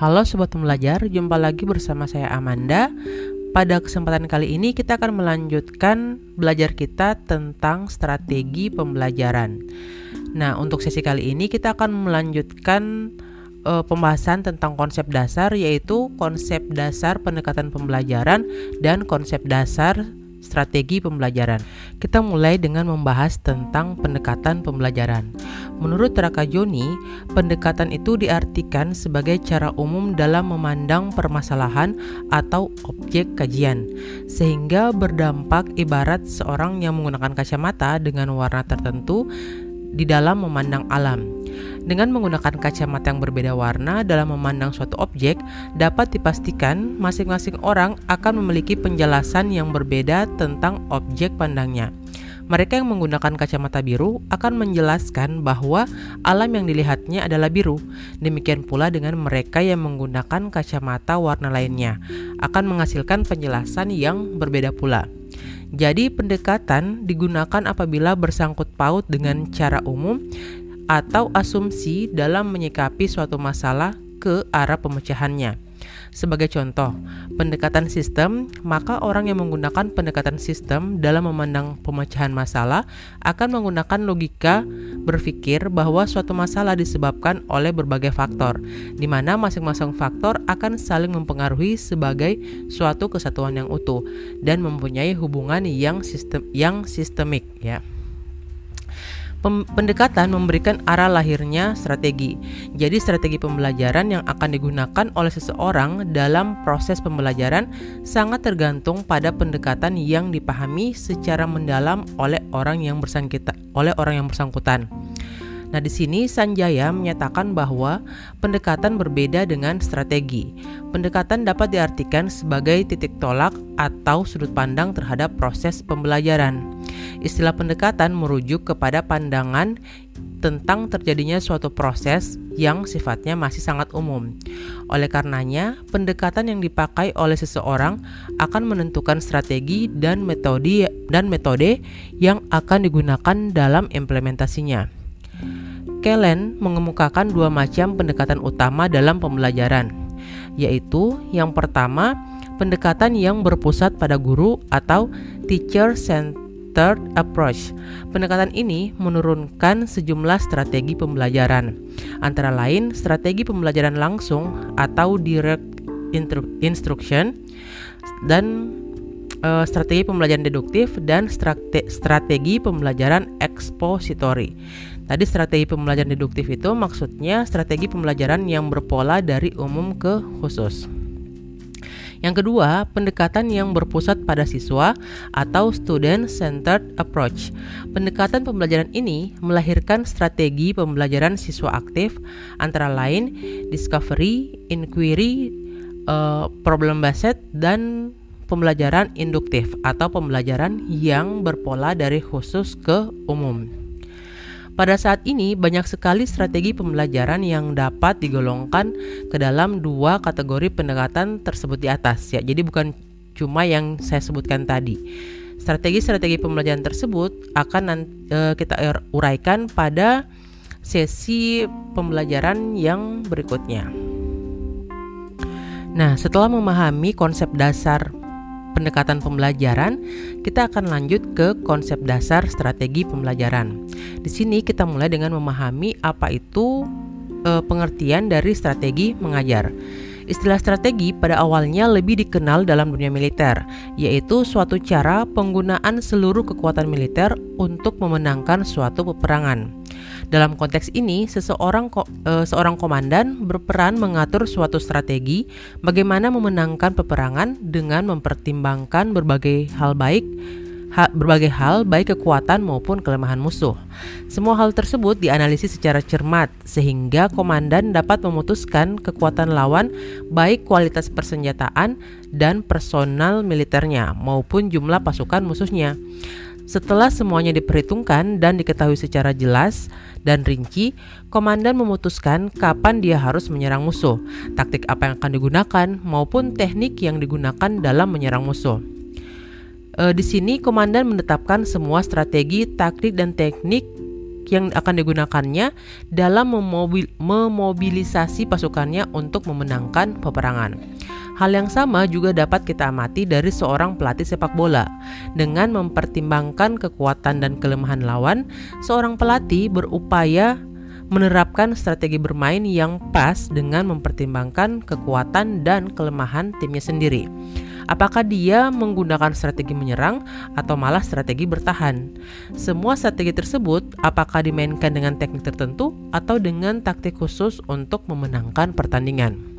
Halo sobat pembelajar, jumpa lagi bersama saya Amanda. Pada kesempatan kali ini kita akan melanjutkan belajar kita tentang strategi pembelajaran. Nah, untuk sesi kali ini kita akan melanjutkan uh, pembahasan tentang konsep dasar yaitu konsep dasar pendekatan pembelajaran dan konsep dasar strategi pembelajaran. Kita mulai dengan membahas tentang pendekatan pembelajaran. Menurut Raka Joni, pendekatan itu diartikan sebagai cara umum dalam memandang permasalahan atau objek kajian, sehingga berdampak ibarat seorang yang menggunakan kacamata dengan warna tertentu di dalam memandang alam. Dengan menggunakan kacamata yang berbeda warna dalam memandang suatu objek, dapat dipastikan masing-masing orang akan memiliki penjelasan yang berbeda tentang objek pandangnya. Mereka yang menggunakan kacamata biru akan menjelaskan bahwa alam yang dilihatnya adalah biru. Demikian pula dengan mereka yang menggunakan kacamata warna lainnya, akan menghasilkan penjelasan yang berbeda pula. Jadi, pendekatan digunakan apabila bersangkut paut dengan cara umum atau asumsi dalam menyikapi suatu masalah ke arah pemecahannya. Sebagai contoh, pendekatan sistem, maka orang yang menggunakan pendekatan sistem dalam memandang pemecahan masalah akan menggunakan logika berpikir bahwa suatu masalah disebabkan oleh berbagai faktor, di mana masing-masing faktor akan saling mempengaruhi sebagai suatu kesatuan yang utuh dan mempunyai hubungan yang sistem yang sistemik ya pendekatan memberikan arah lahirnya strategi. Jadi strategi pembelajaran yang akan digunakan oleh seseorang dalam proses pembelajaran sangat tergantung pada pendekatan yang dipahami secara mendalam oleh orang yang bersangkutan. Nah, di sini Sanjaya menyatakan bahwa pendekatan berbeda dengan strategi. Pendekatan dapat diartikan sebagai titik tolak atau sudut pandang terhadap proses pembelajaran. Istilah pendekatan merujuk kepada pandangan tentang terjadinya suatu proses yang sifatnya masih sangat umum. Oleh karenanya, pendekatan yang dipakai oleh seseorang akan menentukan strategi dan metode dan metode yang akan digunakan dalam implementasinya. Kellen mengemukakan dua macam pendekatan utama dalam pembelajaran, yaitu yang pertama, pendekatan yang berpusat pada guru atau teacher centered approach. Pendekatan ini menurunkan sejumlah strategi pembelajaran, antara lain strategi pembelajaran langsung atau direct instruction dan uh, strategi pembelajaran deduktif dan strategi pembelajaran ekspositori. Tadi strategi pembelajaran deduktif itu maksudnya strategi pembelajaran yang berpola dari umum ke khusus. Yang kedua, pendekatan yang berpusat pada siswa atau student centered approach. Pendekatan pembelajaran ini melahirkan strategi pembelajaran siswa aktif antara lain discovery, inquiry, uh, problem based dan pembelajaran induktif atau pembelajaran yang berpola dari khusus ke umum. Pada saat ini, banyak sekali strategi pembelajaran yang dapat digolongkan ke dalam dua kategori pendekatan tersebut di atas. Ya, jadi bukan cuma yang saya sebutkan tadi. Strategi-strategi pembelajaran tersebut akan uh, kita uraikan pada sesi pembelajaran yang berikutnya. Nah, setelah memahami konsep dasar pendekatan pembelajaran, kita akan lanjut ke konsep dasar strategi pembelajaran. Di sini kita mulai dengan memahami apa itu e, pengertian dari strategi mengajar. Istilah strategi pada awalnya lebih dikenal dalam dunia militer, yaitu suatu cara penggunaan seluruh kekuatan militer untuk memenangkan suatu peperangan. Dalam konteks ini, seseorang ko e, seorang komandan berperan mengatur suatu strategi bagaimana memenangkan peperangan dengan mempertimbangkan berbagai hal baik ha, berbagai hal baik kekuatan maupun kelemahan musuh. Semua hal tersebut dianalisis secara cermat sehingga komandan dapat memutuskan kekuatan lawan baik kualitas persenjataan dan personal militernya maupun jumlah pasukan musuhnya. Setelah semuanya diperhitungkan dan diketahui secara jelas dan rinci, komandan memutuskan kapan dia harus menyerang musuh, taktik apa yang akan digunakan, maupun teknik yang digunakan dalam menyerang musuh. E, di sini komandan menetapkan semua strategi, taktik dan teknik yang akan digunakannya dalam memobil, memobilisasi pasukannya untuk memenangkan peperangan. Hal yang sama juga dapat kita amati dari seorang pelatih sepak bola. Dengan mempertimbangkan kekuatan dan kelemahan lawan, seorang pelatih berupaya menerapkan strategi bermain yang pas dengan mempertimbangkan kekuatan dan kelemahan timnya sendiri. Apakah dia menggunakan strategi menyerang atau malah strategi bertahan? Semua strategi tersebut apakah dimainkan dengan teknik tertentu atau dengan taktik khusus untuk memenangkan pertandingan?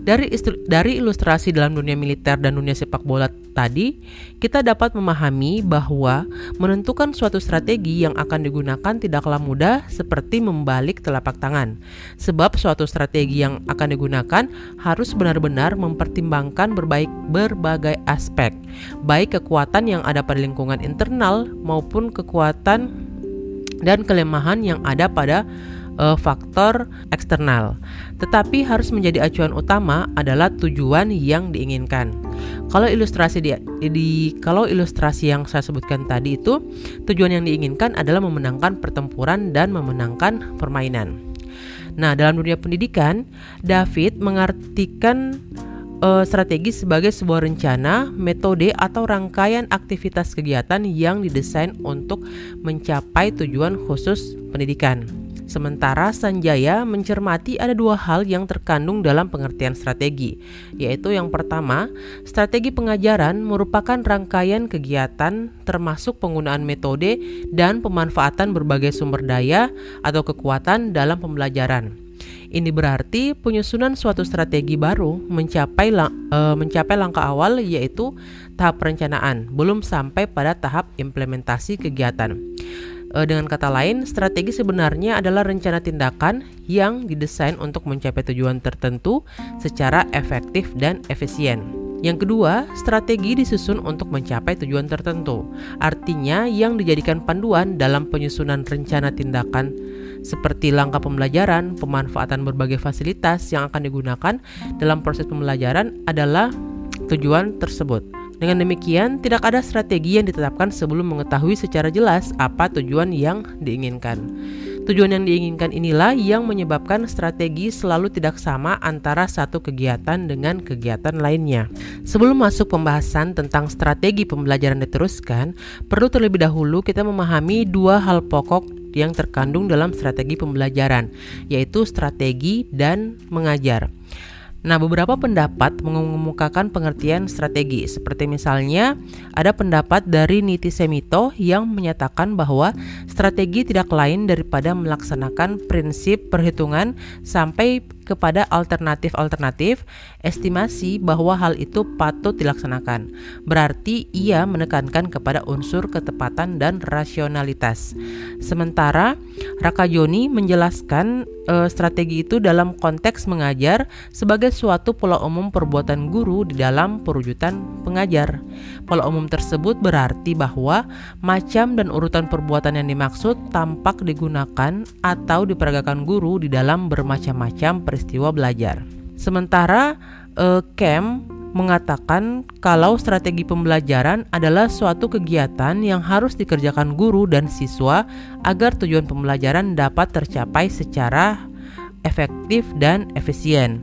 Dari, dari ilustrasi dalam dunia militer dan dunia sepak bola tadi, kita dapat memahami bahwa menentukan suatu strategi yang akan digunakan tidaklah mudah seperti membalik telapak tangan. Sebab suatu strategi yang akan digunakan harus benar-benar mempertimbangkan berbaik berbagai aspek, baik kekuatan yang ada pada lingkungan internal maupun kekuatan dan kelemahan yang ada pada uh, faktor eksternal. Tetapi harus menjadi acuan utama adalah tujuan yang diinginkan. Kalau ilustrasi di, di kalau ilustrasi yang saya sebutkan tadi itu tujuan yang diinginkan adalah memenangkan pertempuran dan memenangkan permainan. Nah, dalam dunia pendidikan, David mengartikan uh, strategi sebagai sebuah rencana, metode atau rangkaian aktivitas kegiatan yang didesain untuk mencapai tujuan khusus pendidikan. Sementara Sanjaya mencermati ada dua hal yang terkandung dalam pengertian strategi, yaitu yang pertama, strategi pengajaran merupakan rangkaian kegiatan termasuk penggunaan metode dan pemanfaatan berbagai sumber daya atau kekuatan dalam pembelajaran. Ini berarti penyusunan suatu strategi baru mencapai lang e, mencapai langkah awal yaitu tahap perencanaan, belum sampai pada tahap implementasi kegiatan. E, dengan kata lain, strategi sebenarnya adalah rencana tindakan yang didesain untuk mencapai tujuan tertentu secara efektif dan efisien. Yang kedua, strategi disusun untuk mencapai tujuan tertentu. Artinya, yang dijadikan panduan dalam penyusunan rencana tindakan seperti langkah pembelajaran, pemanfaatan berbagai fasilitas yang akan digunakan dalam proses pembelajaran adalah tujuan tersebut. Dengan demikian, tidak ada strategi yang ditetapkan sebelum mengetahui secara jelas apa tujuan yang diinginkan. Tujuan yang diinginkan inilah yang menyebabkan strategi selalu tidak sama antara satu kegiatan dengan kegiatan lainnya. Sebelum masuk pembahasan tentang strategi pembelajaran diteruskan, perlu terlebih dahulu kita memahami dua hal pokok yang terkandung dalam strategi pembelajaran, yaitu strategi dan mengajar. Nah, beberapa pendapat mengemukakan pengertian strategi, seperti misalnya ada pendapat dari Niti Semito yang menyatakan bahwa strategi tidak lain daripada melaksanakan prinsip perhitungan sampai kepada alternatif-alternatif estimasi bahwa hal itu patut dilaksanakan. Berarti ia menekankan kepada unsur ketepatan dan rasionalitas. Sementara Raka Joni menjelaskan e, strategi itu dalam konteks mengajar sebagai suatu pola umum perbuatan guru di dalam perwujudan pengajar. Pola umum tersebut berarti bahwa macam dan urutan perbuatan yang dimaksud tampak digunakan atau diperagakan guru di dalam bermacam-macam peristiwa belajar. Sementara uh, Cam mengatakan kalau strategi pembelajaran adalah suatu kegiatan yang harus dikerjakan guru dan siswa agar tujuan pembelajaran dapat tercapai secara efektif dan efisien.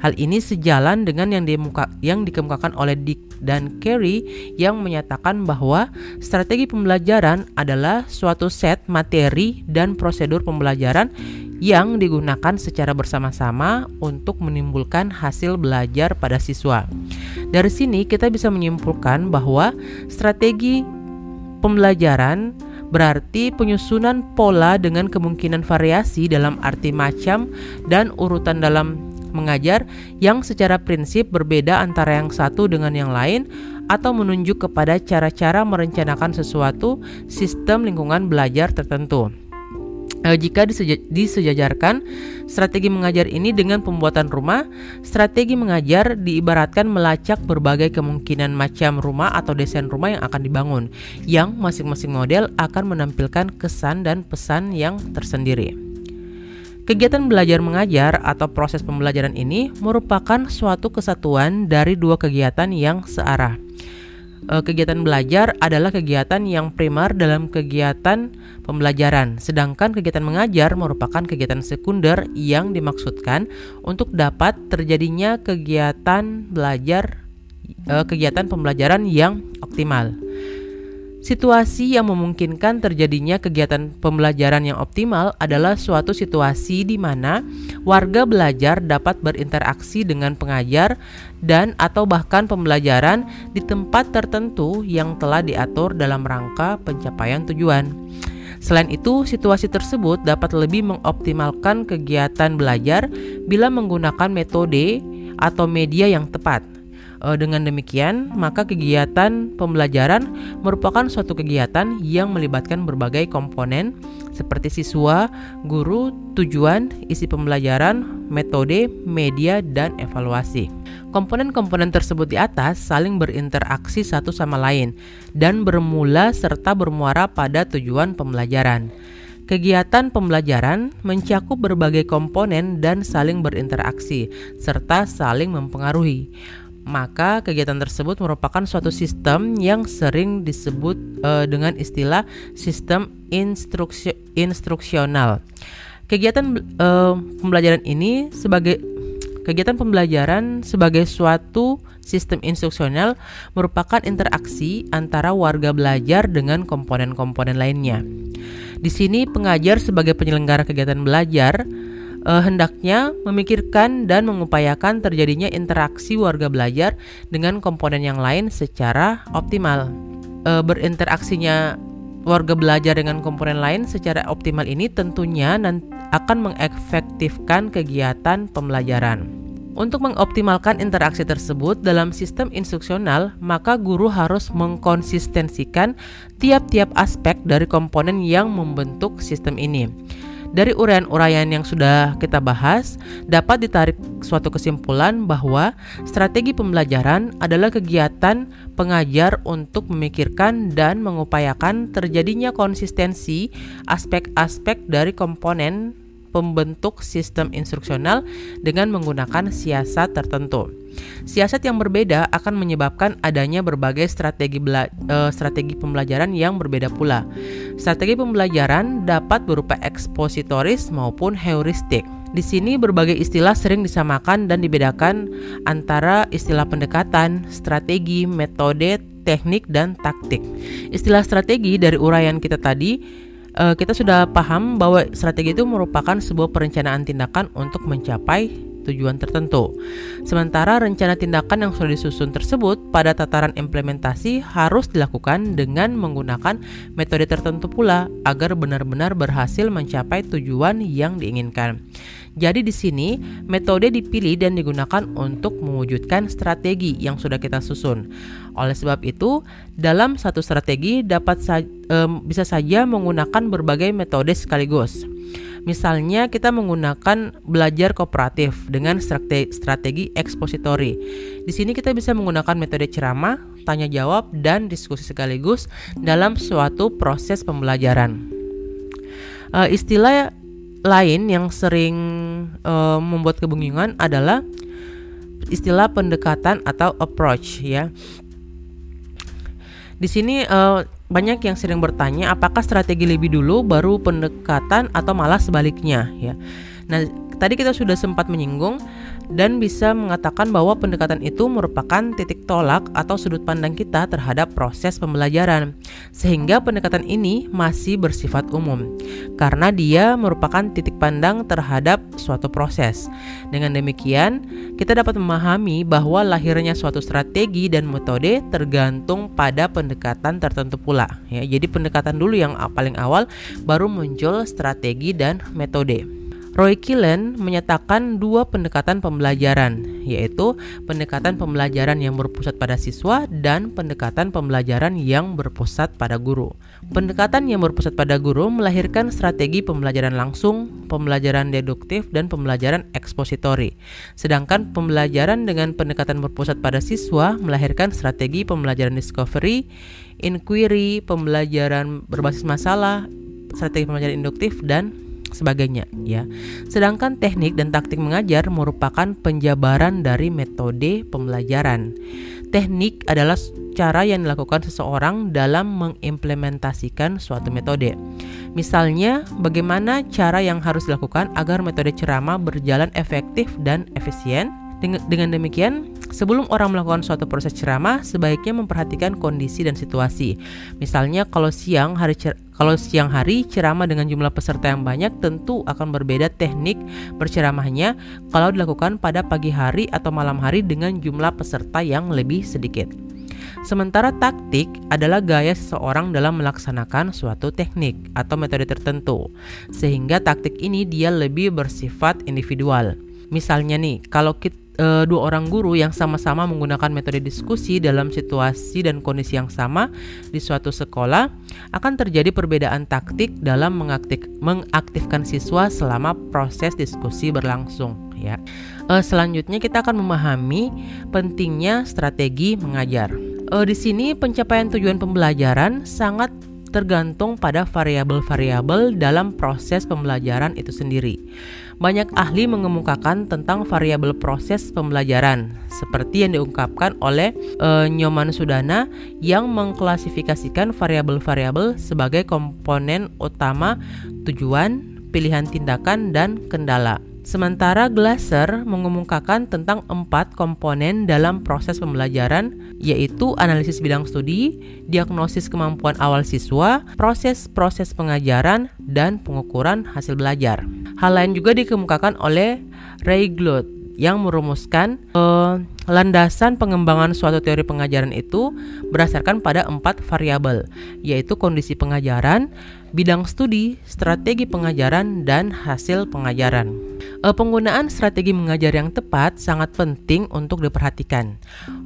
Hal ini sejalan dengan yang, dimuka, yang dikemukakan oleh Dick dan Carey yang menyatakan bahwa strategi pembelajaran adalah suatu set materi dan prosedur pembelajaran yang digunakan secara bersama-sama untuk menimbulkan hasil belajar pada siswa. Dari sini kita bisa menyimpulkan bahwa strategi pembelajaran berarti penyusunan pola dengan kemungkinan variasi dalam arti macam dan urutan dalam mengajar yang secara prinsip berbeda antara yang satu dengan yang lain atau menunjuk kepada cara-cara merencanakan sesuatu sistem lingkungan belajar tertentu. E, jika disejajarkan strategi mengajar ini dengan pembuatan rumah, strategi mengajar diibaratkan melacak berbagai kemungkinan macam rumah atau desain rumah yang akan dibangun, yang masing-masing model akan menampilkan kesan dan pesan yang tersendiri. Kegiatan belajar mengajar atau proses pembelajaran ini merupakan suatu kesatuan dari dua kegiatan yang searah. E, kegiatan belajar adalah kegiatan yang primer dalam kegiatan pembelajaran, sedangkan kegiatan mengajar merupakan kegiatan sekunder yang dimaksudkan untuk dapat terjadinya kegiatan belajar e, kegiatan pembelajaran yang optimal. Situasi yang memungkinkan terjadinya kegiatan pembelajaran yang optimal adalah suatu situasi di mana warga belajar dapat berinteraksi dengan pengajar dan atau bahkan pembelajaran di tempat tertentu yang telah diatur dalam rangka pencapaian tujuan. Selain itu, situasi tersebut dapat lebih mengoptimalkan kegiatan belajar bila menggunakan metode atau media yang tepat. Uh, dengan demikian, maka kegiatan pembelajaran merupakan suatu kegiatan yang melibatkan berbagai komponen seperti siswa, guru, tujuan, isi pembelajaran, metode, media, dan evaluasi. Komponen-komponen tersebut di atas saling berinteraksi satu sama lain dan bermula serta bermuara pada tujuan pembelajaran. Kegiatan pembelajaran mencakup berbagai komponen dan saling berinteraksi serta saling mempengaruhi maka kegiatan tersebut merupakan suatu sistem yang sering disebut uh, dengan istilah sistem instruksi instruksional. Kegiatan uh, pembelajaran ini sebagai kegiatan pembelajaran sebagai suatu sistem instruksional merupakan interaksi antara warga belajar dengan komponen-komponen lainnya. Di sini pengajar sebagai penyelenggara kegiatan belajar uh, hendaknya memikirkan dan mengupayakan terjadinya interaksi warga belajar dengan komponen yang lain secara optimal. Uh, berinteraksinya warga belajar dengan komponen lain secara optimal ini tentunya akan mengefektifkan kegiatan pembelajaran. Untuk mengoptimalkan interaksi tersebut dalam sistem instruksional, maka guru harus mengkonsistensikan tiap-tiap aspek dari komponen yang membentuk sistem ini. Dari uraian-uraian yang sudah kita bahas, dapat ditarik suatu kesimpulan bahwa strategi pembelajaran adalah kegiatan pengajar untuk memikirkan dan mengupayakan terjadinya konsistensi aspek-aspek dari komponen pembentuk sistem instruksional dengan menggunakan siasat tertentu. Siasat yang berbeda akan menyebabkan adanya berbagai strategi bela uh, strategi pembelajaran yang berbeda pula. Strategi pembelajaran dapat berupa ekspositoris maupun heuristik. Di sini berbagai istilah sering disamakan dan dibedakan antara istilah pendekatan, strategi, metode, teknik, dan taktik. Istilah strategi dari uraian kita tadi uh, kita sudah paham bahwa strategi itu merupakan sebuah perencanaan tindakan untuk mencapai tujuan tertentu. Sementara rencana tindakan yang sudah disusun tersebut pada tataran implementasi harus dilakukan dengan menggunakan metode tertentu pula agar benar-benar berhasil mencapai tujuan yang diinginkan. Jadi di sini metode dipilih dan digunakan untuk mewujudkan strategi yang sudah kita susun. Oleh sebab itu, dalam satu strategi dapat sa um, bisa saja menggunakan berbagai metode sekaligus. Misalnya kita menggunakan belajar kooperatif dengan strategi, ekspositori. Di sini kita bisa menggunakan metode ceramah, tanya jawab, dan diskusi sekaligus dalam suatu proses pembelajaran. Uh, istilah lain yang sering uh, membuat kebingungan adalah istilah pendekatan atau approach ya. Di sini uh, banyak yang sering bertanya apakah strategi lebih dulu baru pendekatan atau malah sebaliknya ya. Nah, tadi kita sudah sempat menyinggung dan bisa mengatakan bahwa pendekatan itu merupakan titik tolak atau sudut pandang kita terhadap proses pembelajaran, sehingga pendekatan ini masih bersifat umum karena dia merupakan titik pandang terhadap suatu proses. Dengan demikian, kita dapat memahami bahwa lahirnya suatu strategi dan metode tergantung pada pendekatan tertentu pula. Ya, jadi pendekatan dulu yang paling awal, baru muncul strategi dan metode. Roy Killen menyatakan dua pendekatan pembelajaran, yaitu pendekatan pembelajaran yang berpusat pada siswa dan pendekatan pembelajaran yang berpusat pada guru. Pendekatan yang berpusat pada guru melahirkan strategi pembelajaran langsung, pembelajaran deduktif, dan pembelajaran ekspositori. Sedangkan pembelajaran dengan pendekatan berpusat pada siswa melahirkan strategi pembelajaran discovery, inquiry, pembelajaran berbasis masalah, strategi pembelajaran induktif, dan sebagainya ya. Sedangkan teknik dan taktik mengajar merupakan penjabaran dari metode pembelajaran. Teknik adalah cara yang dilakukan seseorang dalam mengimplementasikan suatu metode. Misalnya, bagaimana cara yang harus dilakukan agar metode ceramah berjalan efektif dan efisien. Dengan demikian, sebelum orang melakukan suatu proses ceramah, sebaiknya memperhatikan kondisi dan situasi. Misalnya, kalau siang hari kalau siang hari ceramah dengan jumlah peserta yang banyak tentu akan berbeda teknik berceramahnya kalau dilakukan pada pagi hari atau malam hari dengan jumlah peserta yang lebih sedikit. Sementara taktik adalah gaya seseorang dalam melaksanakan suatu teknik atau metode tertentu, sehingga taktik ini dia lebih bersifat individual. Misalnya nih, kalau kita e, dua orang guru yang sama-sama menggunakan metode diskusi dalam situasi dan kondisi yang sama di suatu sekolah akan terjadi perbedaan taktik dalam mengaktif, mengaktifkan siswa selama proses diskusi berlangsung ya. E, selanjutnya kita akan memahami pentingnya strategi mengajar. E, di sini pencapaian tujuan pembelajaran sangat tergantung pada variabel-variabel dalam proses pembelajaran itu sendiri. Banyak ahli mengemukakan tentang variabel proses pembelajaran, seperti yang diungkapkan oleh e, Nyoman Sudana yang mengklasifikasikan variabel-variabel sebagai komponen utama tujuan, pilihan tindakan, dan kendala. Sementara Glasser mengemukakan tentang empat komponen dalam proses pembelajaran, yaitu analisis bidang studi, diagnosis kemampuan awal siswa, proses-proses pengajaran, dan pengukuran hasil belajar. Hal lain juga dikemukakan oleh Ray Glott yang merumuskan uh, landasan pengembangan suatu teori pengajaran itu berdasarkan pada empat variabel, yaitu kondisi pengajaran, bidang studi, strategi pengajaran, dan hasil pengajaran. Uh, penggunaan strategi mengajar yang tepat sangat penting untuk diperhatikan.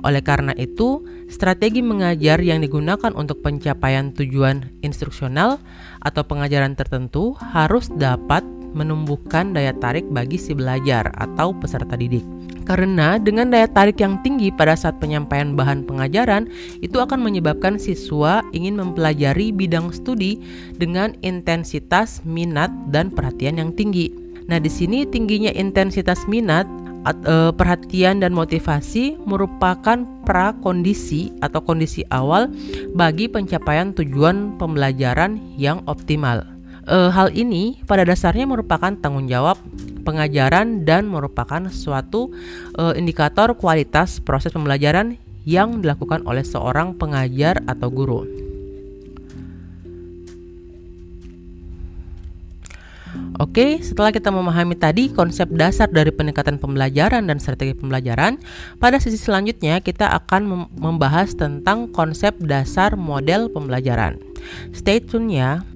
Oleh karena itu, strategi mengajar yang digunakan untuk pencapaian tujuan instruksional atau pengajaran tertentu harus dapat menumbuhkan daya tarik bagi si belajar atau peserta didik. Karena dengan daya tarik yang tinggi pada saat penyampaian bahan pengajaran, itu akan menyebabkan siswa ingin mempelajari bidang studi dengan intensitas minat dan perhatian yang tinggi. Nah, di sini tingginya intensitas minat, e, perhatian dan motivasi merupakan prakondisi atau kondisi awal bagi pencapaian tujuan pembelajaran yang optimal. E, hal ini pada dasarnya merupakan tanggung jawab pengajaran dan merupakan suatu e, indikator kualitas proses pembelajaran yang dilakukan oleh seorang pengajar atau guru. Oke, setelah kita memahami tadi konsep dasar dari pendekatan pembelajaran dan strategi pembelajaran, pada sesi selanjutnya kita akan membahas tentang konsep dasar model pembelajaran. Stay tune ya.